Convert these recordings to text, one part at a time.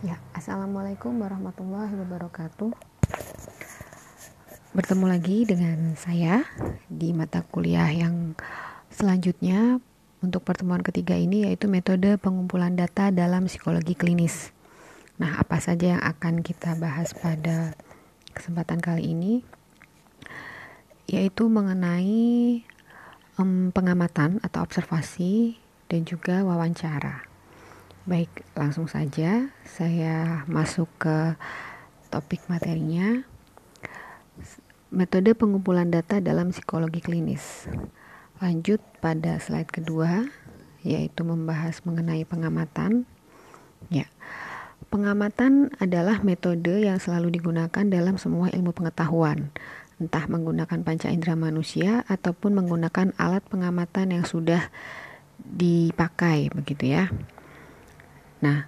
Ya, assalamualaikum warahmatullahi wabarakatuh. Bertemu lagi dengan saya di mata kuliah yang selanjutnya untuk pertemuan ketiga ini yaitu metode pengumpulan data dalam psikologi klinis. Nah, apa saja yang akan kita bahas pada kesempatan kali ini? Yaitu mengenai um, pengamatan atau observasi dan juga wawancara. Baik, langsung saja saya masuk ke topik materinya. Metode pengumpulan data dalam psikologi klinis. Lanjut pada slide kedua, yaitu membahas mengenai pengamatan. Ya, pengamatan adalah metode yang selalu digunakan dalam semua ilmu pengetahuan, entah menggunakan panca indera manusia ataupun menggunakan alat pengamatan yang sudah dipakai, begitu ya. Nah,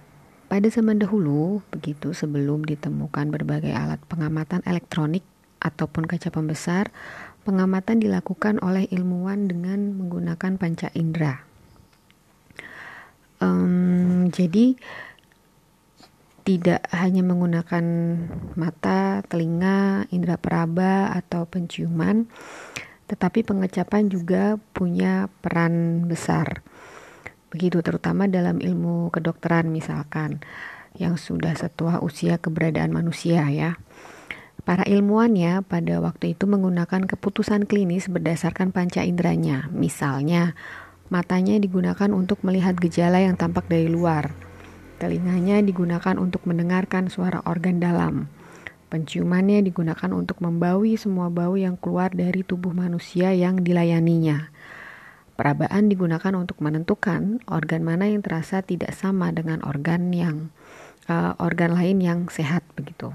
pada zaman dahulu, begitu sebelum ditemukan berbagai alat pengamatan elektronik ataupun kaca pembesar, pengamatan dilakukan oleh ilmuwan dengan menggunakan panca indera. Um, jadi, tidak hanya menggunakan mata, telinga, indera peraba, atau penciuman, tetapi pengecapan juga punya peran besar Begitu terutama dalam ilmu kedokteran misalkan yang sudah setua usia keberadaan manusia ya. Para ilmuwannya pada waktu itu menggunakan keputusan klinis berdasarkan panca inderanya. Misalnya, matanya digunakan untuk melihat gejala yang tampak dari luar. Telinganya digunakan untuk mendengarkan suara organ dalam. Penciumannya digunakan untuk membawi semua bau yang keluar dari tubuh manusia yang dilayaninya. Perabaan digunakan untuk menentukan organ mana yang terasa tidak sama dengan organ yang uh, organ lain yang sehat begitu.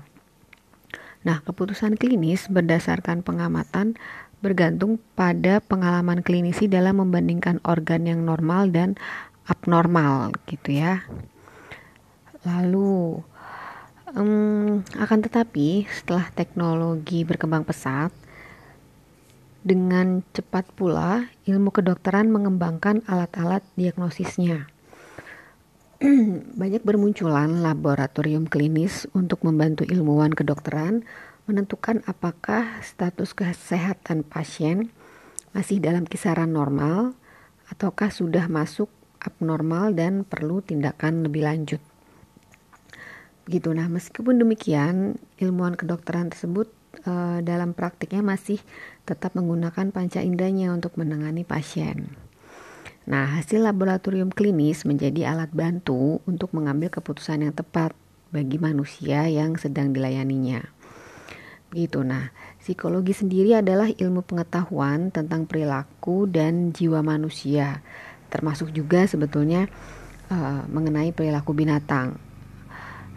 Nah, keputusan klinis berdasarkan pengamatan bergantung pada pengalaman klinisi dalam membandingkan organ yang normal dan abnormal gitu ya. Lalu um, akan tetapi setelah teknologi berkembang pesat, dengan cepat pula, ilmu kedokteran mengembangkan alat-alat diagnosisnya. Banyak bermunculan laboratorium klinis untuk membantu ilmuwan kedokteran menentukan apakah status kesehatan pasien masih dalam kisaran normal ataukah sudah masuk abnormal dan perlu tindakan lebih lanjut. Begitu. Nah, meskipun demikian, ilmuwan kedokteran tersebut e, dalam praktiknya masih tetap menggunakan panca inderanya untuk menangani pasien. Nah, hasil laboratorium klinis menjadi alat bantu untuk mengambil keputusan yang tepat bagi manusia yang sedang dilayaninya. Begitu. Nah, psikologi sendiri adalah ilmu pengetahuan tentang perilaku dan jiwa manusia, termasuk juga sebetulnya uh, mengenai perilaku binatang.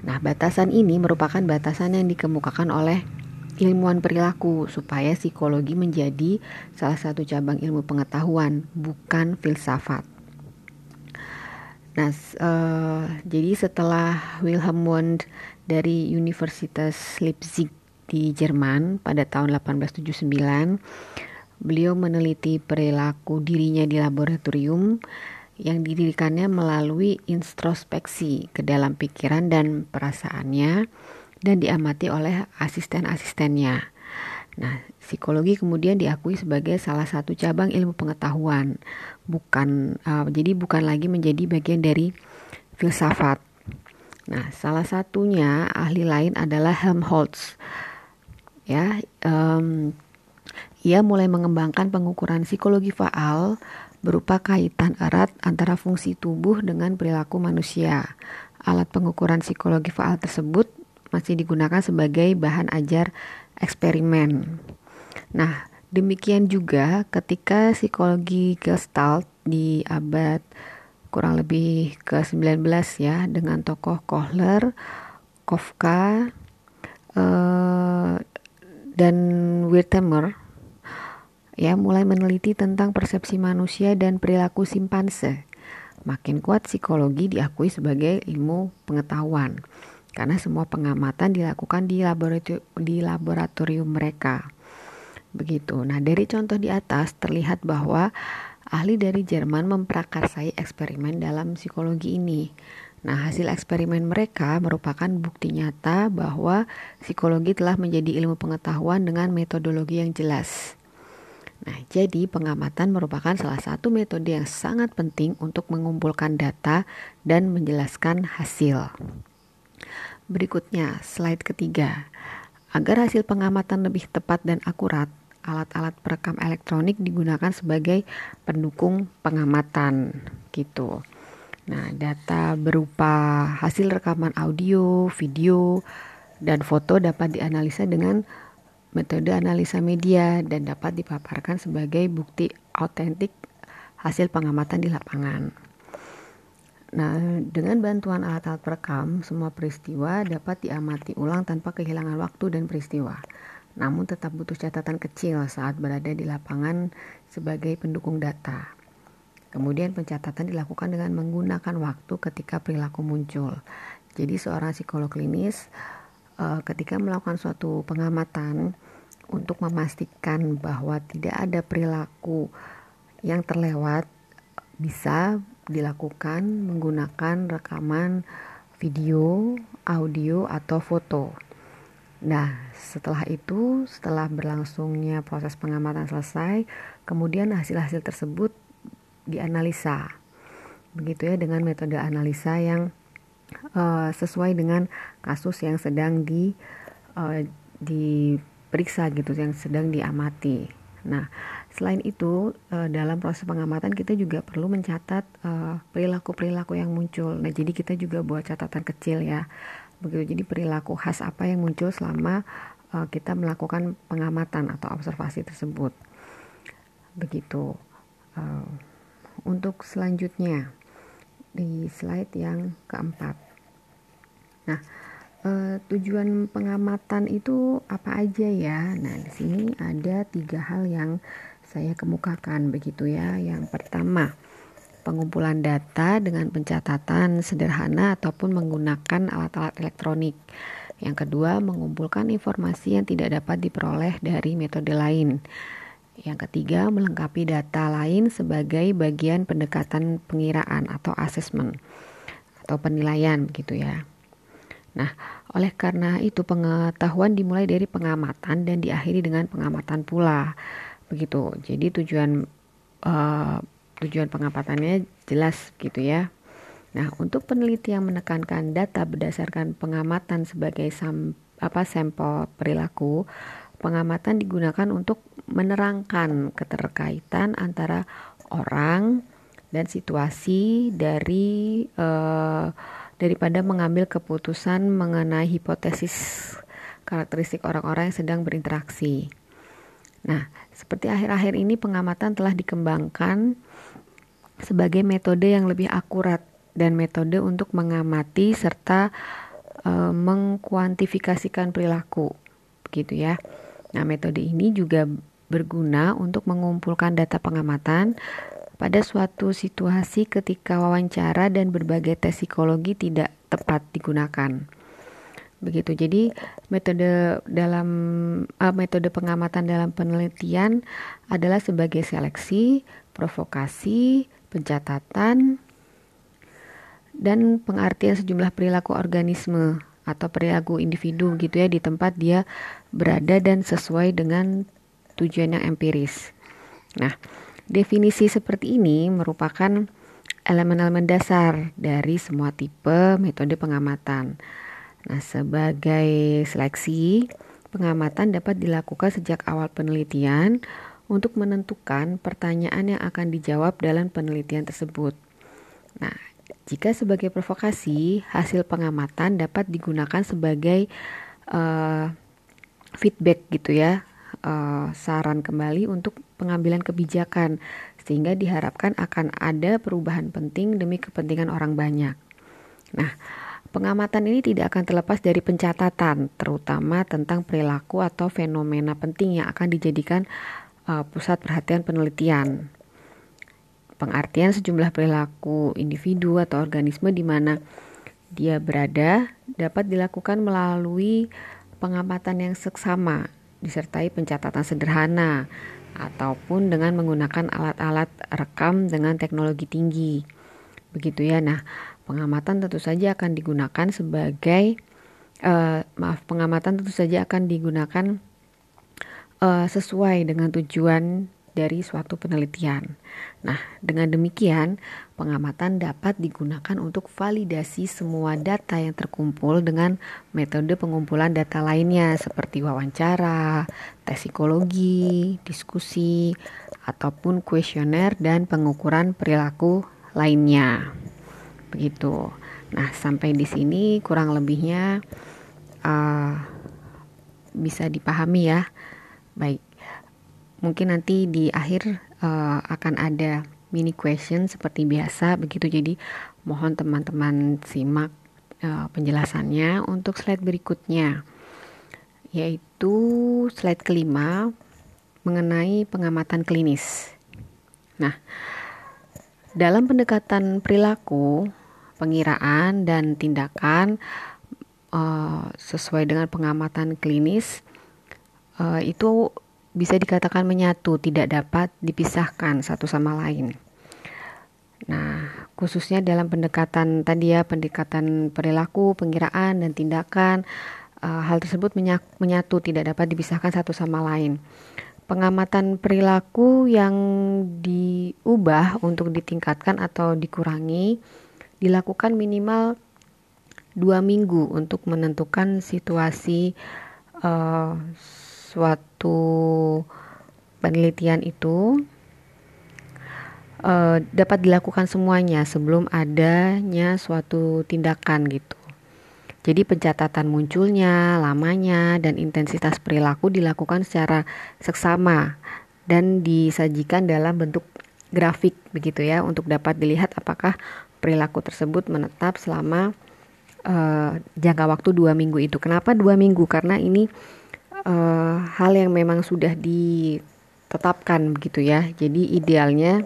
Nah, batasan ini merupakan batasan yang dikemukakan oleh ilmuwan perilaku supaya psikologi menjadi salah satu cabang ilmu pengetahuan bukan filsafat. Nah, uh, jadi setelah Wilhelm Wundt dari Universitas Leipzig di Jerman pada tahun 1879, beliau meneliti perilaku dirinya di laboratorium yang didirikannya melalui introspeksi ke dalam pikiran dan perasaannya dan diamati oleh asisten-asistennya. Nah, psikologi kemudian diakui sebagai salah satu cabang ilmu pengetahuan, bukan uh, jadi bukan lagi menjadi bagian dari filsafat. Nah, salah satunya ahli lain adalah Helmholtz. Ya, um, ia mulai mengembangkan pengukuran psikologi faal berupa kaitan erat antara fungsi tubuh dengan perilaku manusia. Alat pengukuran psikologi faal tersebut masih digunakan sebagai bahan ajar eksperimen. Nah, demikian juga ketika psikologi Gestalt di abad kurang lebih ke-19 ya dengan tokoh Kohler, Kafka, uh, dan Wertheimer ya mulai meneliti tentang persepsi manusia dan perilaku simpanse. Makin kuat psikologi diakui sebagai ilmu pengetahuan karena semua pengamatan dilakukan di laboratorium, di laboratorium mereka. Begitu. Nah, dari contoh di atas terlihat bahwa ahli dari Jerman memprakarsai eksperimen dalam psikologi ini. Nah, hasil eksperimen mereka merupakan bukti nyata bahwa psikologi telah menjadi ilmu pengetahuan dengan metodologi yang jelas. Nah, jadi pengamatan merupakan salah satu metode yang sangat penting untuk mengumpulkan data dan menjelaskan hasil. Berikutnya, slide ketiga. Agar hasil pengamatan lebih tepat dan akurat, alat-alat perekam elektronik digunakan sebagai pendukung pengamatan gitu. Nah, data berupa hasil rekaman audio, video, dan foto dapat dianalisa dengan metode analisa media dan dapat dipaparkan sebagai bukti autentik hasil pengamatan di lapangan. Nah, dengan bantuan alat-alat perekam, semua peristiwa dapat diamati ulang tanpa kehilangan waktu dan peristiwa. Namun tetap butuh catatan kecil saat berada di lapangan sebagai pendukung data. Kemudian pencatatan dilakukan dengan menggunakan waktu ketika perilaku muncul. Jadi seorang psikolog klinis uh, ketika melakukan suatu pengamatan untuk memastikan bahwa tidak ada perilaku yang terlewat bisa dilakukan menggunakan rekaman video, audio atau foto. Nah, setelah itu, setelah berlangsungnya proses pengamatan selesai, kemudian hasil-hasil tersebut dianalisa begitu ya dengan metode analisa yang uh, sesuai dengan kasus yang sedang di uh, diperiksa gitu yang sedang diamati. Nah, selain itu uh, dalam proses pengamatan kita juga perlu mencatat perilaku-perilaku yang muncul. Nah, jadi kita juga buat catatan kecil ya. Begitu jadi perilaku khas apa yang muncul selama uh, kita melakukan pengamatan atau observasi tersebut. Begitu. Untuk selanjutnya di slide yang keempat. Nah, eh, tujuan pengamatan itu apa aja ya? Nah, di sini ada tiga hal yang saya kemukakan begitu ya. Yang pertama, pengumpulan data dengan pencatatan sederhana ataupun menggunakan alat-alat elektronik. Yang kedua, mengumpulkan informasi yang tidak dapat diperoleh dari metode lain. Yang ketiga, melengkapi data lain sebagai bagian pendekatan pengiraan atau asesmen atau penilaian gitu ya. Nah, oleh karena itu pengetahuan dimulai dari pengamatan dan diakhiri dengan pengamatan pula. Begitu. Jadi tujuan uh, tujuan pengamatannya jelas gitu ya. Nah, untuk peneliti yang menekankan data berdasarkan pengamatan sebagai sam, apa sampel perilaku, pengamatan digunakan untuk menerangkan keterkaitan antara orang dan situasi dari uh, daripada mengambil keputusan mengenai hipotesis karakteristik orang-orang yang sedang berinteraksi. Nah, seperti akhir-akhir ini pengamatan telah dikembangkan sebagai metode yang lebih akurat dan metode untuk mengamati serta uh, mengkuantifikasikan perilaku, begitu ya. Nah, metode ini juga berguna untuk mengumpulkan data pengamatan pada suatu situasi ketika wawancara dan berbagai tes psikologi tidak tepat digunakan. Begitu. Jadi metode dalam uh, metode pengamatan dalam penelitian adalah sebagai seleksi, provokasi, pencatatan dan pengertian sejumlah perilaku organisme atau perilaku individu gitu ya di tempat dia berada dan sesuai dengan tujuan yang empiris. Nah, definisi seperti ini merupakan elemen-elemen dasar dari semua tipe metode pengamatan. Nah, sebagai seleksi, pengamatan dapat dilakukan sejak awal penelitian untuk menentukan pertanyaan yang akan dijawab dalam penelitian tersebut. Nah, jika sebagai provokasi, hasil pengamatan dapat digunakan sebagai uh, feedback gitu ya uh, saran kembali untuk pengambilan kebijakan sehingga diharapkan akan ada perubahan penting demi kepentingan orang banyak. Nah, pengamatan ini tidak akan terlepas dari pencatatan, terutama tentang perilaku atau fenomena penting yang akan dijadikan uh, pusat perhatian penelitian. Pengartian sejumlah perilaku individu atau organisme di mana dia berada dapat dilakukan melalui pengamatan yang seksama disertai pencatatan sederhana ataupun dengan menggunakan alat-alat rekam dengan teknologi tinggi. Begitu ya. Nah, pengamatan tentu saja akan digunakan sebagai uh, maaf pengamatan tentu saja akan digunakan uh, sesuai dengan tujuan dari suatu penelitian. Nah, dengan demikian, pengamatan dapat digunakan untuk validasi semua data yang terkumpul dengan metode pengumpulan data lainnya seperti wawancara, tes psikologi, diskusi, ataupun kuesioner dan pengukuran perilaku lainnya. Begitu. Nah, sampai di sini kurang lebihnya uh, bisa dipahami ya. Baik, mungkin nanti di akhir uh, akan ada mini question seperti biasa begitu. Jadi mohon teman-teman simak uh, penjelasannya untuk slide berikutnya, yaitu slide kelima mengenai pengamatan klinis. Nah, dalam pendekatan perilaku, pengiraan dan tindakan uh, sesuai dengan pengamatan klinis uh, itu bisa dikatakan menyatu, tidak dapat dipisahkan satu sama lain. Nah, khususnya dalam pendekatan tadi ya, pendekatan perilaku, pengiraan dan tindakan, uh, hal tersebut menyatu, tidak dapat dipisahkan satu sama lain. Pengamatan perilaku yang diubah untuk ditingkatkan atau dikurangi dilakukan minimal dua minggu untuk menentukan situasi uh, suatu penelitian itu uh, dapat dilakukan semuanya sebelum adanya suatu tindakan gitu. Jadi pencatatan munculnya, lamanya, dan intensitas perilaku dilakukan secara seksama dan disajikan dalam bentuk grafik begitu ya untuk dapat dilihat apakah perilaku tersebut menetap selama uh, jangka waktu dua minggu itu. Kenapa dua minggu? Karena ini uh, hal yang memang sudah ditetapkan begitu ya. Jadi idealnya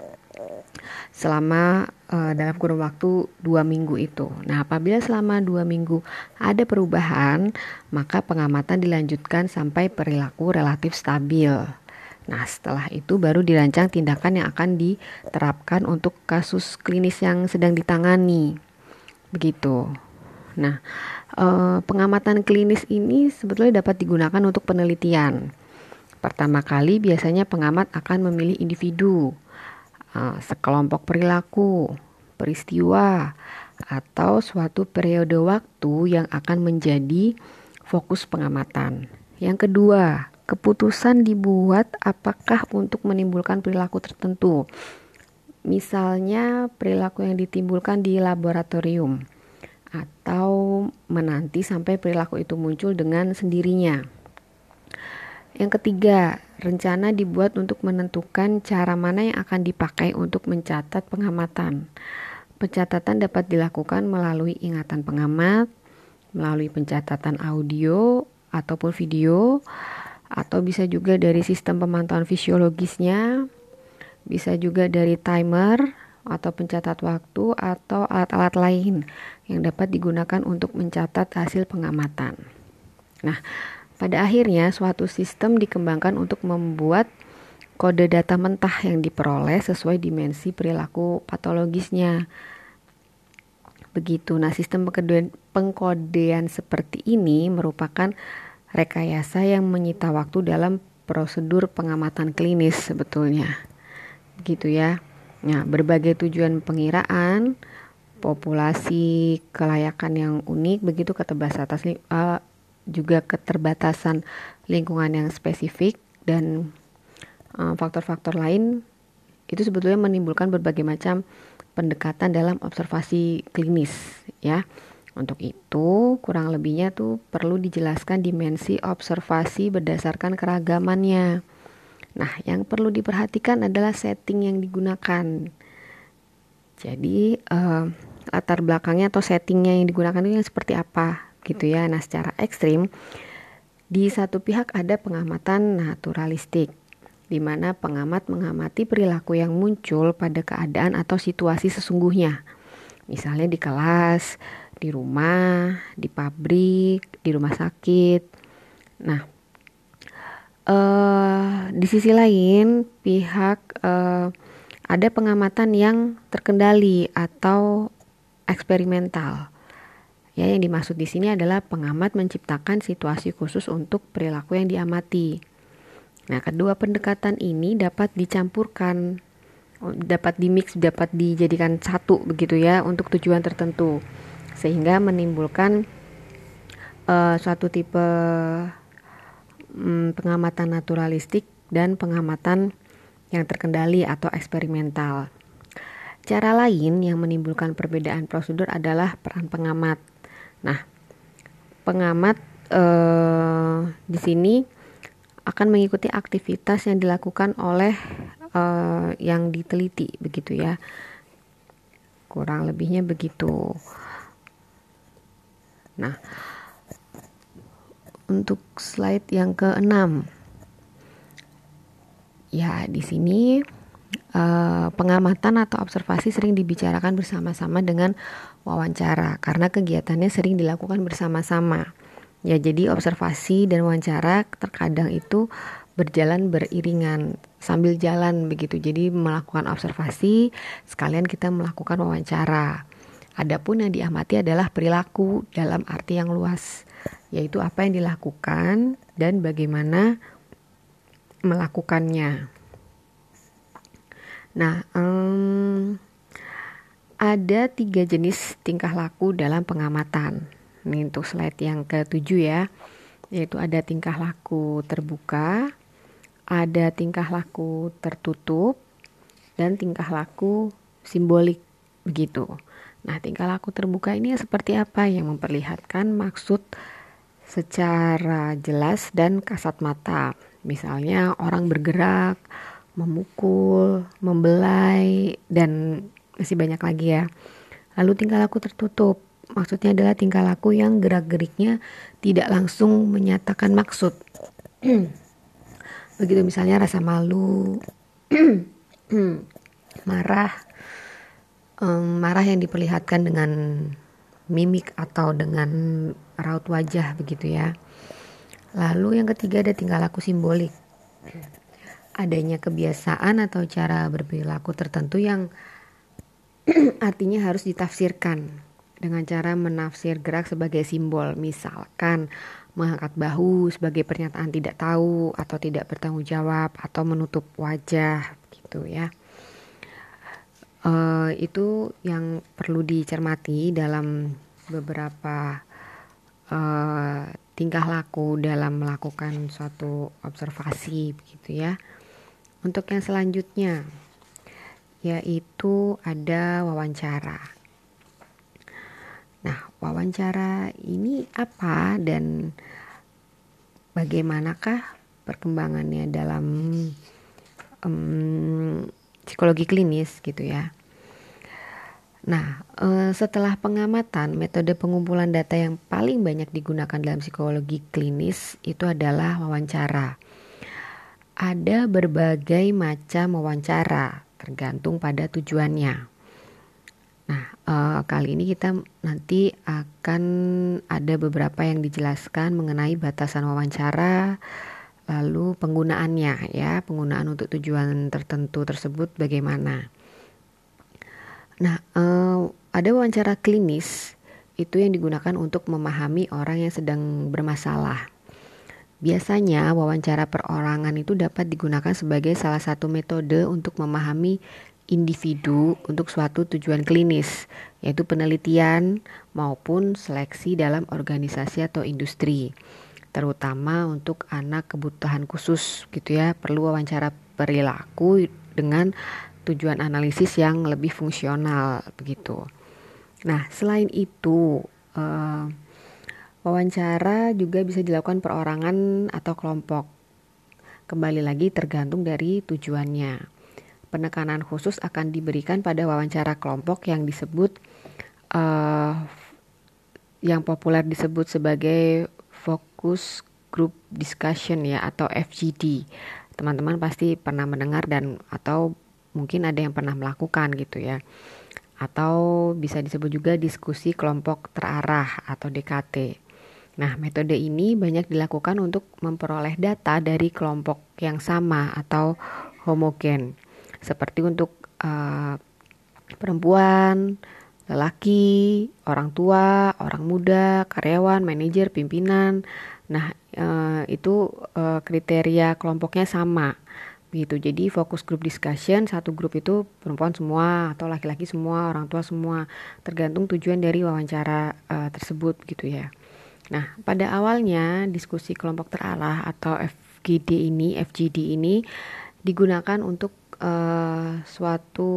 selama uh, dalam kurun waktu dua minggu itu. Nah, apabila selama dua minggu ada perubahan, maka pengamatan dilanjutkan sampai perilaku relatif stabil. Nah, setelah itu baru dirancang tindakan yang akan diterapkan untuk kasus klinis yang sedang ditangani. Begitu. Nah, eh, pengamatan klinis ini sebetulnya dapat digunakan untuk penelitian. Pertama kali biasanya pengamat akan memilih individu, eh, sekelompok perilaku, peristiwa, atau suatu periode waktu yang akan menjadi fokus pengamatan. Yang kedua, keputusan dibuat apakah untuk menimbulkan perilaku tertentu. Misalnya perilaku yang ditimbulkan di laboratorium atau menanti sampai perilaku itu muncul dengan sendirinya. Yang ketiga, rencana dibuat untuk menentukan cara mana yang akan dipakai untuk mencatat pengamatan. Pencatatan dapat dilakukan melalui ingatan pengamat, melalui pencatatan audio ataupun video, atau bisa juga dari sistem pemantauan fisiologisnya, bisa juga dari timer atau pencatat waktu atau alat-alat lain yang dapat digunakan untuk mencatat hasil pengamatan. Nah, pada akhirnya suatu sistem dikembangkan untuk membuat kode data mentah yang diperoleh sesuai dimensi perilaku patologisnya. Begitu. Nah, sistem pengkodean, seperti ini merupakan rekayasa yang menyita waktu dalam prosedur pengamatan klinis sebetulnya. Begitu ya. Nah, berbagai tujuan pengiraan, populasi kelayakan yang unik, begitu keterbatasan uh, juga keterbatasan lingkungan yang spesifik dan faktor faktor-faktor lain itu sebetulnya menimbulkan berbagai macam pendekatan dalam observasi klinis ya. Untuk itu, kurang lebihnya tuh perlu dijelaskan dimensi observasi berdasarkan keragamannya. Nah, yang perlu diperhatikan adalah setting yang digunakan. Jadi, uh, latar belakangnya atau settingnya yang digunakan itu yang seperti apa gitu ya. Nah, secara ekstrim, di satu pihak ada pengamatan naturalistik, di mana pengamat mengamati perilaku yang muncul pada keadaan atau situasi sesungguhnya. Misalnya di kelas, di rumah, di pabrik, di rumah sakit. Nah, uh, di sisi lain pihak uh, ada pengamatan yang terkendali atau eksperimental. Ya, yang dimaksud di sini adalah pengamat menciptakan situasi khusus untuk perilaku yang diamati. Nah, kedua pendekatan ini dapat dicampurkan, dapat dimix, dapat dijadikan satu begitu ya untuk tujuan tertentu, sehingga menimbulkan uh, suatu tipe um, pengamatan naturalistik dan pengamatan yang terkendali atau eksperimental. Cara lain yang menimbulkan perbedaan prosedur adalah peran pengamat. Nah, pengamat eh, di sini akan mengikuti aktivitas yang dilakukan oleh eh, yang diteliti, begitu ya. Kurang lebihnya begitu. Nah, untuk slide yang keenam, ya di sini uh, pengamatan atau observasi sering dibicarakan bersama-sama dengan wawancara karena kegiatannya sering dilakukan bersama-sama. Ya, jadi observasi dan wawancara terkadang itu berjalan beriringan sambil jalan begitu. Jadi melakukan observasi sekalian kita melakukan wawancara. Adapun yang diamati adalah perilaku dalam arti yang luas, yaitu apa yang dilakukan dan bagaimana melakukannya. Nah, um, ada tiga jenis tingkah laku dalam pengamatan. Ini untuk slide yang ketujuh ya, yaitu ada tingkah laku terbuka, ada tingkah laku tertutup, dan tingkah laku simbolik begitu. Nah, tingkah laku terbuka ini seperti apa yang memperlihatkan maksud secara jelas dan kasat mata. Misalnya orang bergerak, memukul, membelai, dan masih banyak lagi ya. Lalu tingkah laku tertutup. Maksudnya adalah tingkah laku yang gerak-geriknya tidak langsung menyatakan maksud. Begitu misalnya rasa malu, marah, um, marah yang diperlihatkan dengan mimik atau dengan raut wajah begitu ya. Lalu yang ketiga ada tingkah laku simbolik. Adanya kebiasaan atau cara berperilaku tertentu yang artinya harus ditafsirkan dengan cara menafsir gerak sebagai simbol. Misalkan mengangkat bahu sebagai pernyataan tidak tahu atau tidak bertanggung jawab atau menutup wajah gitu ya. Uh, itu yang perlu dicermati dalam beberapa uh, tingkah laku dalam melakukan suatu observasi begitu ya. Untuk yang selanjutnya yaitu ada wawancara. Nah, wawancara ini apa dan bagaimanakah perkembangannya dalam um, psikologi klinis gitu ya. Nah, eh, setelah pengamatan, metode pengumpulan data yang paling banyak digunakan dalam psikologi klinis itu adalah wawancara. Ada berbagai macam wawancara, tergantung pada tujuannya. Nah, uh, kali ini kita nanti akan ada beberapa yang dijelaskan mengenai batasan wawancara, lalu penggunaannya ya, penggunaan untuk tujuan tertentu tersebut bagaimana. Nah, uh, ada wawancara klinis itu yang digunakan untuk memahami orang yang sedang bermasalah. Biasanya wawancara perorangan itu dapat digunakan sebagai salah satu metode untuk memahami individu untuk suatu tujuan klinis, yaitu penelitian maupun seleksi dalam organisasi atau industri. Terutama untuk anak kebutuhan khusus gitu ya, perlu wawancara perilaku dengan tujuan analisis yang lebih fungsional begitu. Nah, selain itu, uh, Wawancara juga bisa dilakukan perorangan atau kelompok. Kembali lagi tergantung dari tujuannya. Penekanan khusus akan diberikan pada wawancara kelompok yang disebut uh, yang populer disebut sebagai focus group discussion ya atau FGD. Teman-teman pasti pernah mendengar dan atau mungkin ada yang pernah melakukan gitu ya atau bisa disebut juga diskusi kelompok terarah atau DKT. Nah, metode ini banyak dilakukan untuk memperoleh data dari kelompok yang sama atau homogen, seperti untuk uh, perempuan, lelaki, orang tua, orang muda, karyawan, manajer, pimpinan. Nah, uh, itu uh, kriteria kelompoknya sama gitu. Jadi fokus group discussion satu grup itu perempuan semua atau laki-laki semua, orang tua semua, tergantung tujuan dari wawancara uh, tersebut gitu ya. Nah, pada awalnya diskusi kelompok terarah atau FGD ini, FGD ini digunakan untuk uh, suatu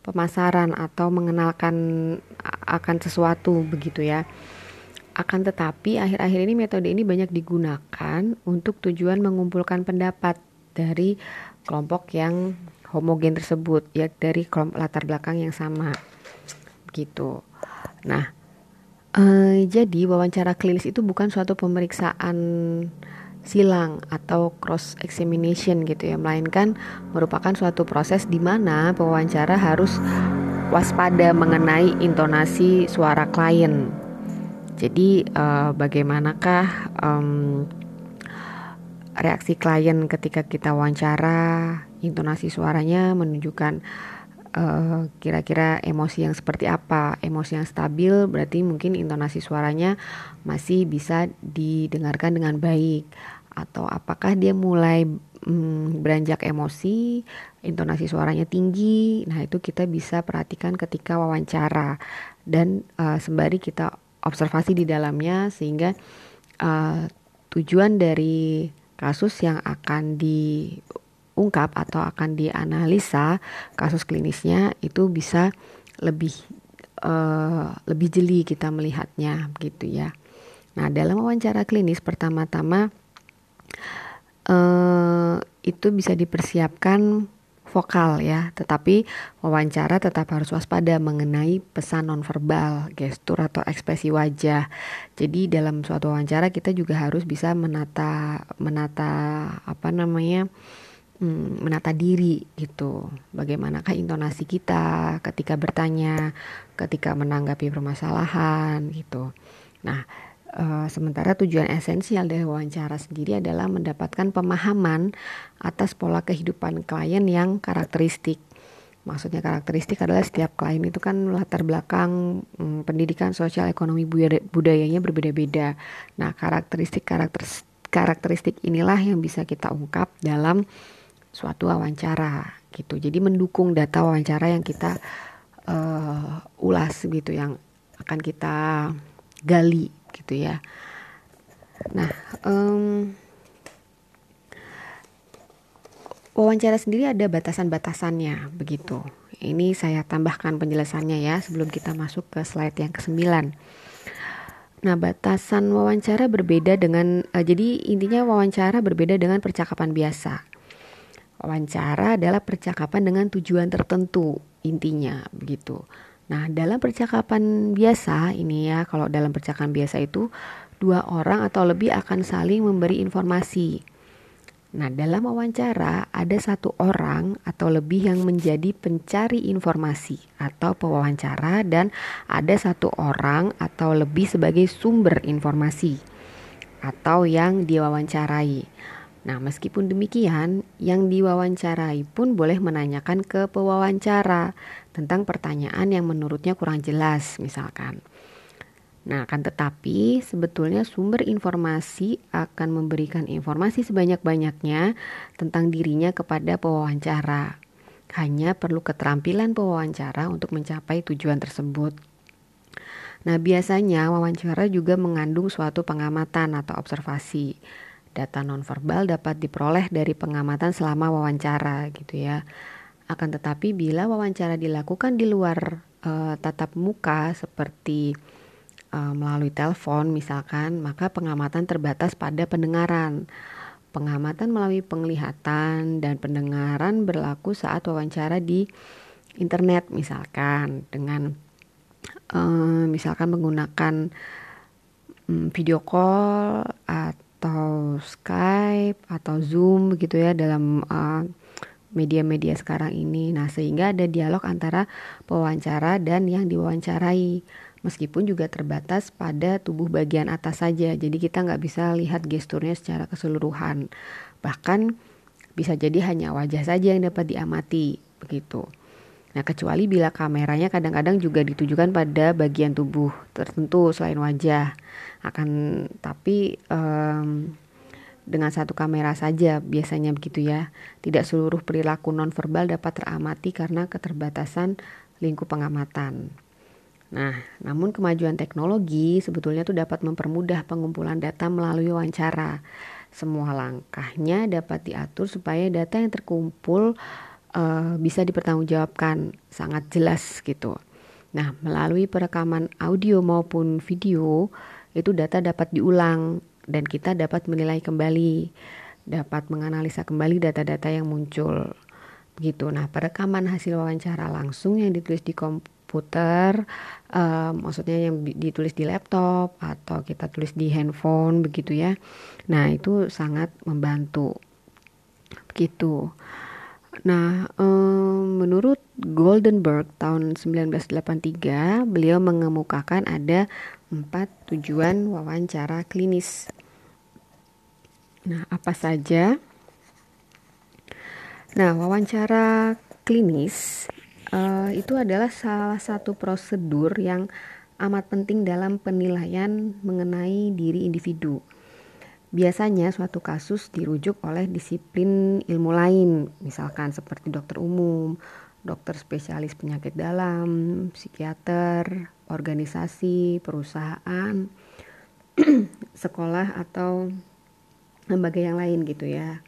pemasaran atau mengenalkan akan sesuatu begitu ya. Akan tetapi akhir-akhir ini metode ini banyak digunakan untuk tujuan mengumpulkan pendapat dari kelompok yang homogen tersebut ya dari kelompok latar belakang yang sama gitu. Nah, eh, jadi wawancara klinis itu bukan suatu pemeriksaan silang atau cross examination gitu ya, melainkan merupakan suatu proses di mana pewawancara harus waspada mengenai intonasi suara klien. Jadi uh, bagaimanakah um, reaksi klien ketika kita wawancara, intonasi suaranya menunjukkan eh, kira-kira emosi yang seperti apa. Emosi yang stabil berarti mungkin intonasi suaranya masih bisa didengarkan dengan baik. Atau apakah dia mulai hmm, beranjak emosi intonasi suaranya tinggi nah itu kita bisa perhatikan ketika wawancara. Dan uh, sembari kita observasi di dalamnya sehingga uh, tujuan dari kasus yang akan di ungkap atau akan dianalisa kasus klinisnya itu bisa lebih uh, lebih jeli kita melihatnya gitu ya. Nah dalam wawancara klinis pertama-tama uh, itu bisa dipersiapkan vokal ya, tetapi wawancara tetap harus waspada mengenai pesan nonverbal, gestur atau ekspresi wajah. Jadi dalam suatu wawancara kita juga harus bisa menata menata apa namanya? hmm, menata diri gitu. Bagaimanakah intonasi kita ketika bertanya, ketika menanggapi permasalahan gitu. Nah, e, sementara tujuan esensial dari wawancara sendiri adalah mendapatkan pemahaman atas pola kehidupan klien yang karakteristik. Maksudnya karakteristik adalah setiap klien itu kan latar belakang hmm, pendidikan sosial ekonomi budayanya berbeda-beda. Nah, karakteristik karakteristik karakteristik inilah yang bisa kita ungkap dalam suatu wawancara gitu. Jadi mendukung data wawancara yang kita uh, ulas gitu, yang akan kita gali gitu ya. Nah, um, wawancara sendiri ada batasan-batasannya begitu. Ini saya tambahkan penjelasannya ya sebelum kita masuk ke slide yang ke-9. Nah, batasan wawancara berbeda dengan uh, jadi intinya wawancara berbeda dengan percakapan biasa. Wawancara adalah percakapan dengan tujuan tertentu, intinya begitu. Nah, dalam percakapan biasa ini ya, kalau dalam percakapan biasa itu dua orang atau lebih akan saling memberi informasi. Nah, dalam wawancara ada satu orang atau lebih yang menjadi pencari informasi atau pewawancara dan ada satu orang atau lebih sebagai sumber informasi atau yang diwawancarai. Nah, meskipun demikian, yang diwawancarai pun boleh menanyakan ke pewawancara tentang pertanyaan yang menurutnya kurang jelas, misalkan. Nah, akan tetapi sebetulnya sumber informasi akan memberikan informasi sebanyak-banyaknya tentang dirinya kepada pewawancara. Hanya perlu keterampilan pewawancara untuk mencapai tujuan tersebut. Nah, biasanya wawancara juga mengandung suatu pengamatan atau observasi. Data nonverbal dapat diperoleh dari pengamatan selama wawancara gitu ya. Akan tetapi bila wawancara dilakukan di luar uh, tatap muka seperti uh, melalui telepon misalkan, maka pengamatan terbatas pada pendengaran. Pengamatan melalui penglihatan dan pendengaran berlaku saat wawancara di internet misalkan dengan uh, misalkan menggunakan um, video call atau Skype atau Zoom begitu ya dalam uh, media-media sekarang ini. Nah, sehingga ada dialog antara pewawancara dan yang diwawancarai. Meskipun juga terbatas pada tubuh bagian atas saja, jadi kita nggak bisa lihat gesturnya secara keseluruhan. Bahkan bisa jadi hanya wajah saja yang dapat diamati, begitu. Nah, kecuali bila kameranya kadang-kadang juga ditujukan pada bagian tubuh tertentu selain wajah. Akan tapi um, dengan satu kamera saja biasanya begitu ya. Tidak seluruh perilaku nonverbal dapat teramati karena keterbatasan lingkup pengamatan. Nah, namun kemajuan teknologi sebetulnya itu dapat mempermudah pengumpulan data melalui wawancara. Semua langkahnya dapat diatur supaya data yang terkumpul uh, bisa dipertanggungjawabkan sangat jelas gitu. Nah, melalui perekaman audio maupun video itu data dapat diulang dan kita dapat menilai kembali, dapat menganalisa kembali data-data yang muncul. Begitu. Nah, perekaman hasil wawancara langsung yang ditulis di komputer uh, maksudnya yang ditulis di laptop atau kita tulis di handphone begitu ya. Nah itu sangat membantu, begitu. Nah, um, menurut Goldenberg tahun 1983, beliau mengemukakan ada empat tujuan wawancara klinis. Nah, apa saja? Nah, wawancara klinis uh, itu adalah salah satu prosedur yang amat penting dalam penilaian mengenai diri individu. Biasanya suatu kasus dirujuk oleh disiplin ilmu lain, misalkan seperti dokter umum, dokter spesialis penyakit dalam, psikiater, organisasi, perusahaan, sekolah atau lembaga yang lain gitu ya.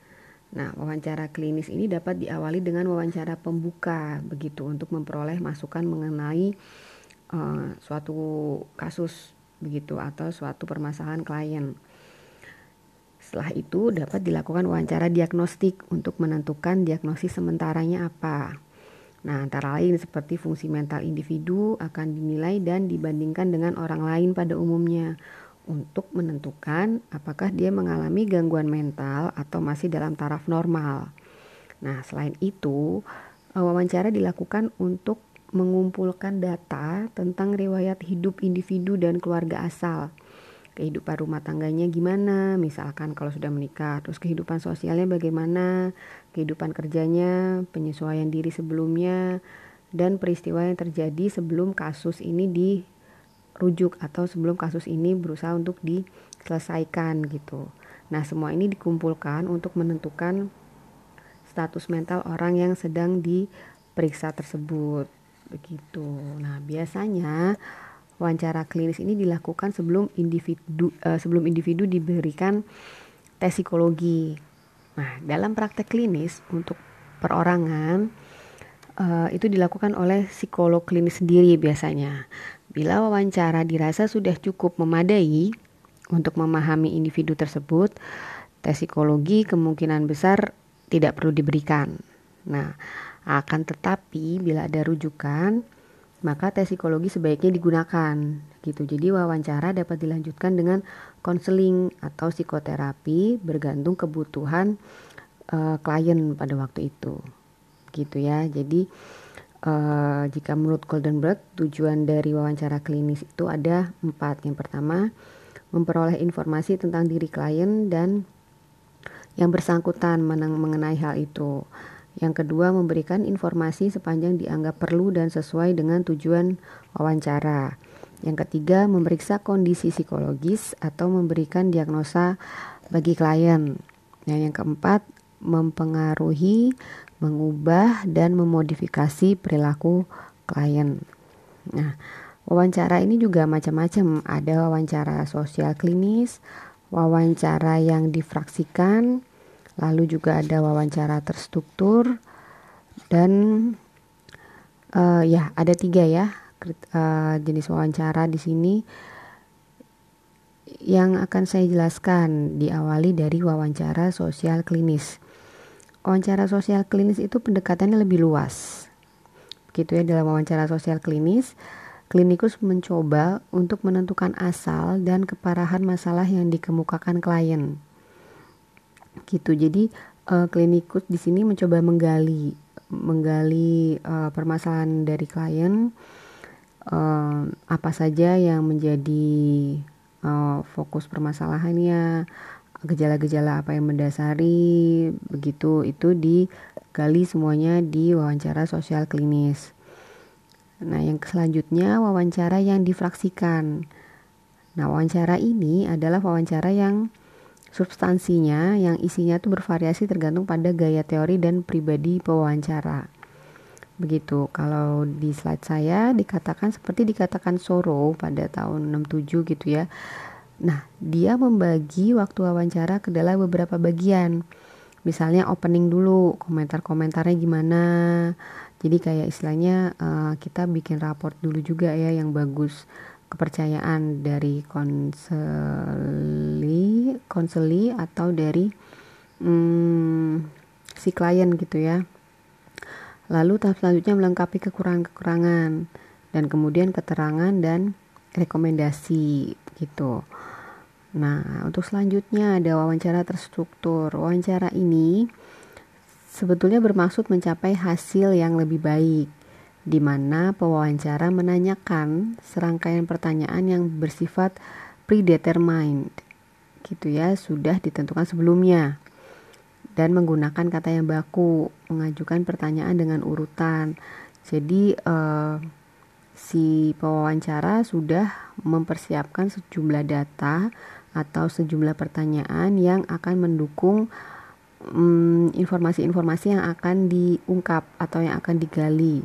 Nah, wawancara klinis ini dapat diawali dengan wawancara pembuka, begitu untuk memperoleh masukan mengenai uh, suatu kasus, begitu atau suatu permasalahan klien. Setelah itu dapat dilakukan wawancara diagnostik untuk menentukan diagnosis sementaranya apa. Nah, antara lain seperti fungsi mental individu akan dinilai dan dibandingkan dengan orang lain pada umumnya untuk menentukan apakah dia mengalami gangguan mental atau masih dalam taraf normal. Nah, selain itu, eh, wawancara dilakukan untuk mengumpulkan data tentang riwayat hidup individu dan keluarga asal. Kehidupan rumah tangganya gimana, misalkan kalau sudah menikah, terus kehidupan sosialnya bagaimana, kehidupan kerjanya, penyesuaian diri sebelumnya, dan peristiwa yang terjadi sebelum kasus ini di rujuk atau sebelum kasus ini berusaha untuk diselesaikan gitu. Nah, semua ini dikumpulkan untuk menentukan status mental orang yang sedang diperiksa tersebut. Begitu. Nah, biasanya wawancara klinis ini dilakukan sebelum individu uh, sebelum individu diberikan tes psikologi. Nah, dalam praktek klinis untuk perorangan uh, itu dilakukan oleh psikolog klinis sendiri biasanya. Bila wawancara dirasa sudah cukup memadai untuk memahami individu tersebut, tes psikologi kemungkinan besar tidak perlu diberikan. Nah, akan tetapi bila ada rujukan, maka tes psikologi sebaiknya digunakan gitu. Jadi wawancara dapat dilanjutkan dengan konseling atau psikoterapi bergantung kebutuhan uh, klien pada waktu itu. Gitu ya. Jadi Uh, jika menurut Goldenberg, tujuan dari wawancara klinis itu ada empat. Yang pertama, memperoleh informasi tentang diri klien dan yang bersangkutan mengenai hal itu. Yang kedua, memberikan informasi sepanjang dianggap perlu dan sesuai dengan tujuan wawancara. Yang ketiga, memeriksa kondisi psikologis atau memberikan diagnosa bagi klien. Dan yang keempat, mempengaruhi mengubah dan memodifikasi perilaku klien. Nah, wawancara ini juga macam-macam. Ada wawancara sosial klinis, wawancara yang difraksikan, lalu juga ada wawancara terstruktur dan uh, ya ada tiga ya uh, jenis wawancara di sini yang akan saya jelaskan diawali dari wawancara sosial klinis wawancara sosial klinis itu pendekatannya lebih luas. Gitu ya dalam wawancara sosial klinis, klinikus mencoba untuk menentukan asal dan keparahan masalah yang dikemukakan klien. Gitu. Jadi uh, klinikus di sini mencoba menggali menggali uh, permasalahan dari klien uh, apa saja yang menjadi uh, fokus permasalahannya, gejala-gejala apa yang mendasari begitu itu digali semuanya di wawancara sosial klinis. Nah, yang selanjutnya wawancara yang difraksikan. Nah, wawancara ini adalah wawancara yang substansinya yang isinya tuh bervariasi tergantung pada gaya teori dan pribadi pewawancara. Begitu. Kalau di slide saya dikatakan seperti dikatakan Soro pada tahun 67 gitu ya. Nah, dia membagi waktu wawancara ke dalam beberapa bagian. Misalnya opening dulu, komentar-komentarnya gimana, jadi kayak istilahnya uh, kita bikin raport dulu juga ya yang bagus. Kepercayaan dari konseli konseli atau dari um, si klien gitu ya. Lalu tahap selanjutnya melengkapi kekurangan-kekurangan dan kemudian keterangan dan rekomendasi gitu nah untuk selanjutnya ada wawancara terstruktur wawancara ini sebetulnya bermaksud mencapai hasil yang lebih baik, di mana pewawancara menanyakan serangkaian pertanyaan yang bersifat predetermined, gitu ya, sudah ditentukan sebelumnya, dan menggunakan kata yang baku, mengajukan pertanyaan dengan urutan. Jadi uh, si pewawancara sudah mempersiapkan sejumlah data atau sejumlah pertanyaan yang akan mendukung informasi-informasi hmm, yang akan diungkap atau yang akan digali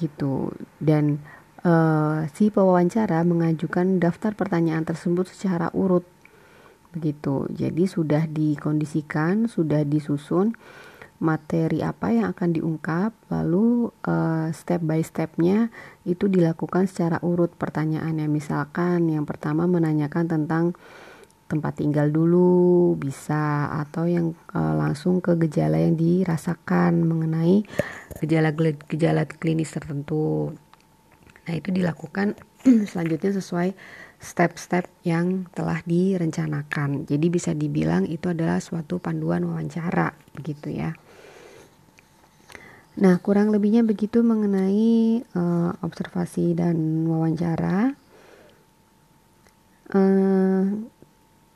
gitu. Dan uh, si pewawancara mengajukan daftar pertanyaan tersebut secara urut begitu. Jadi sudah dikondisikan sudah disusun materi apa yang akan diungkap lalu uh, step by stepnya itu dilakukan secara urut pertanyaannya. Misalkan yang pertama menanyakan tentang tempat tinggal dulu bisa atau yang uh, langsung ke gejala yang dirasakan mengenai gejala-gejala klinis tertentu. Nah, itu dilakukan selanjutnya sesuai step-step yang telah direncanakan. Jadi bisa dibilang itu adalah suatu panduan wawancara begitu ya. Nah, kurang lebihnya begitu mengenai uh, observasi dan wawancara. Uh,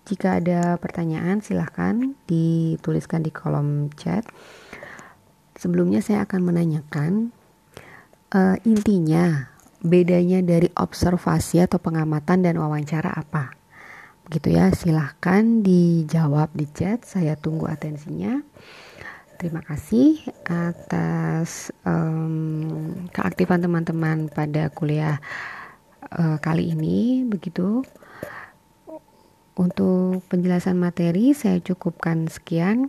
jika ada pertanyaan silahkan dituliskan di kolom chat. Sebelumnya saya akan menanyakan uh, intinya bedanya dari observasi atau pengamatan dan wawancara apa? Begitu ya, silahkan dijawab di chat. Saya tunggu atensinya. Terima kasih atas um, keaktifan teman-teman pada kuliah uh, kali ini. Begitu. Untuk penjelasan materi saya cukupkan sekian.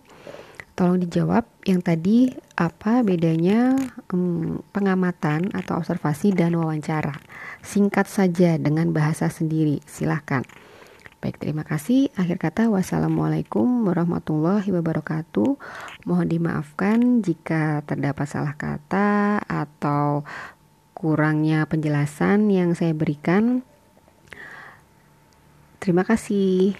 Tolong dijawab yang tadi apa bedanya um, pengamatan atau observasi dan wawancara. Singkat saja dengan bahasa sendiri. Silahkan. Baik, terima kasih. Akhir kata, wassalamualaikum warahmatullahi wabarakatuh. Mohon dimaafkan jika terdapat salah kata atau kurangnya penjelasan yang saya berikan. Terima kasih.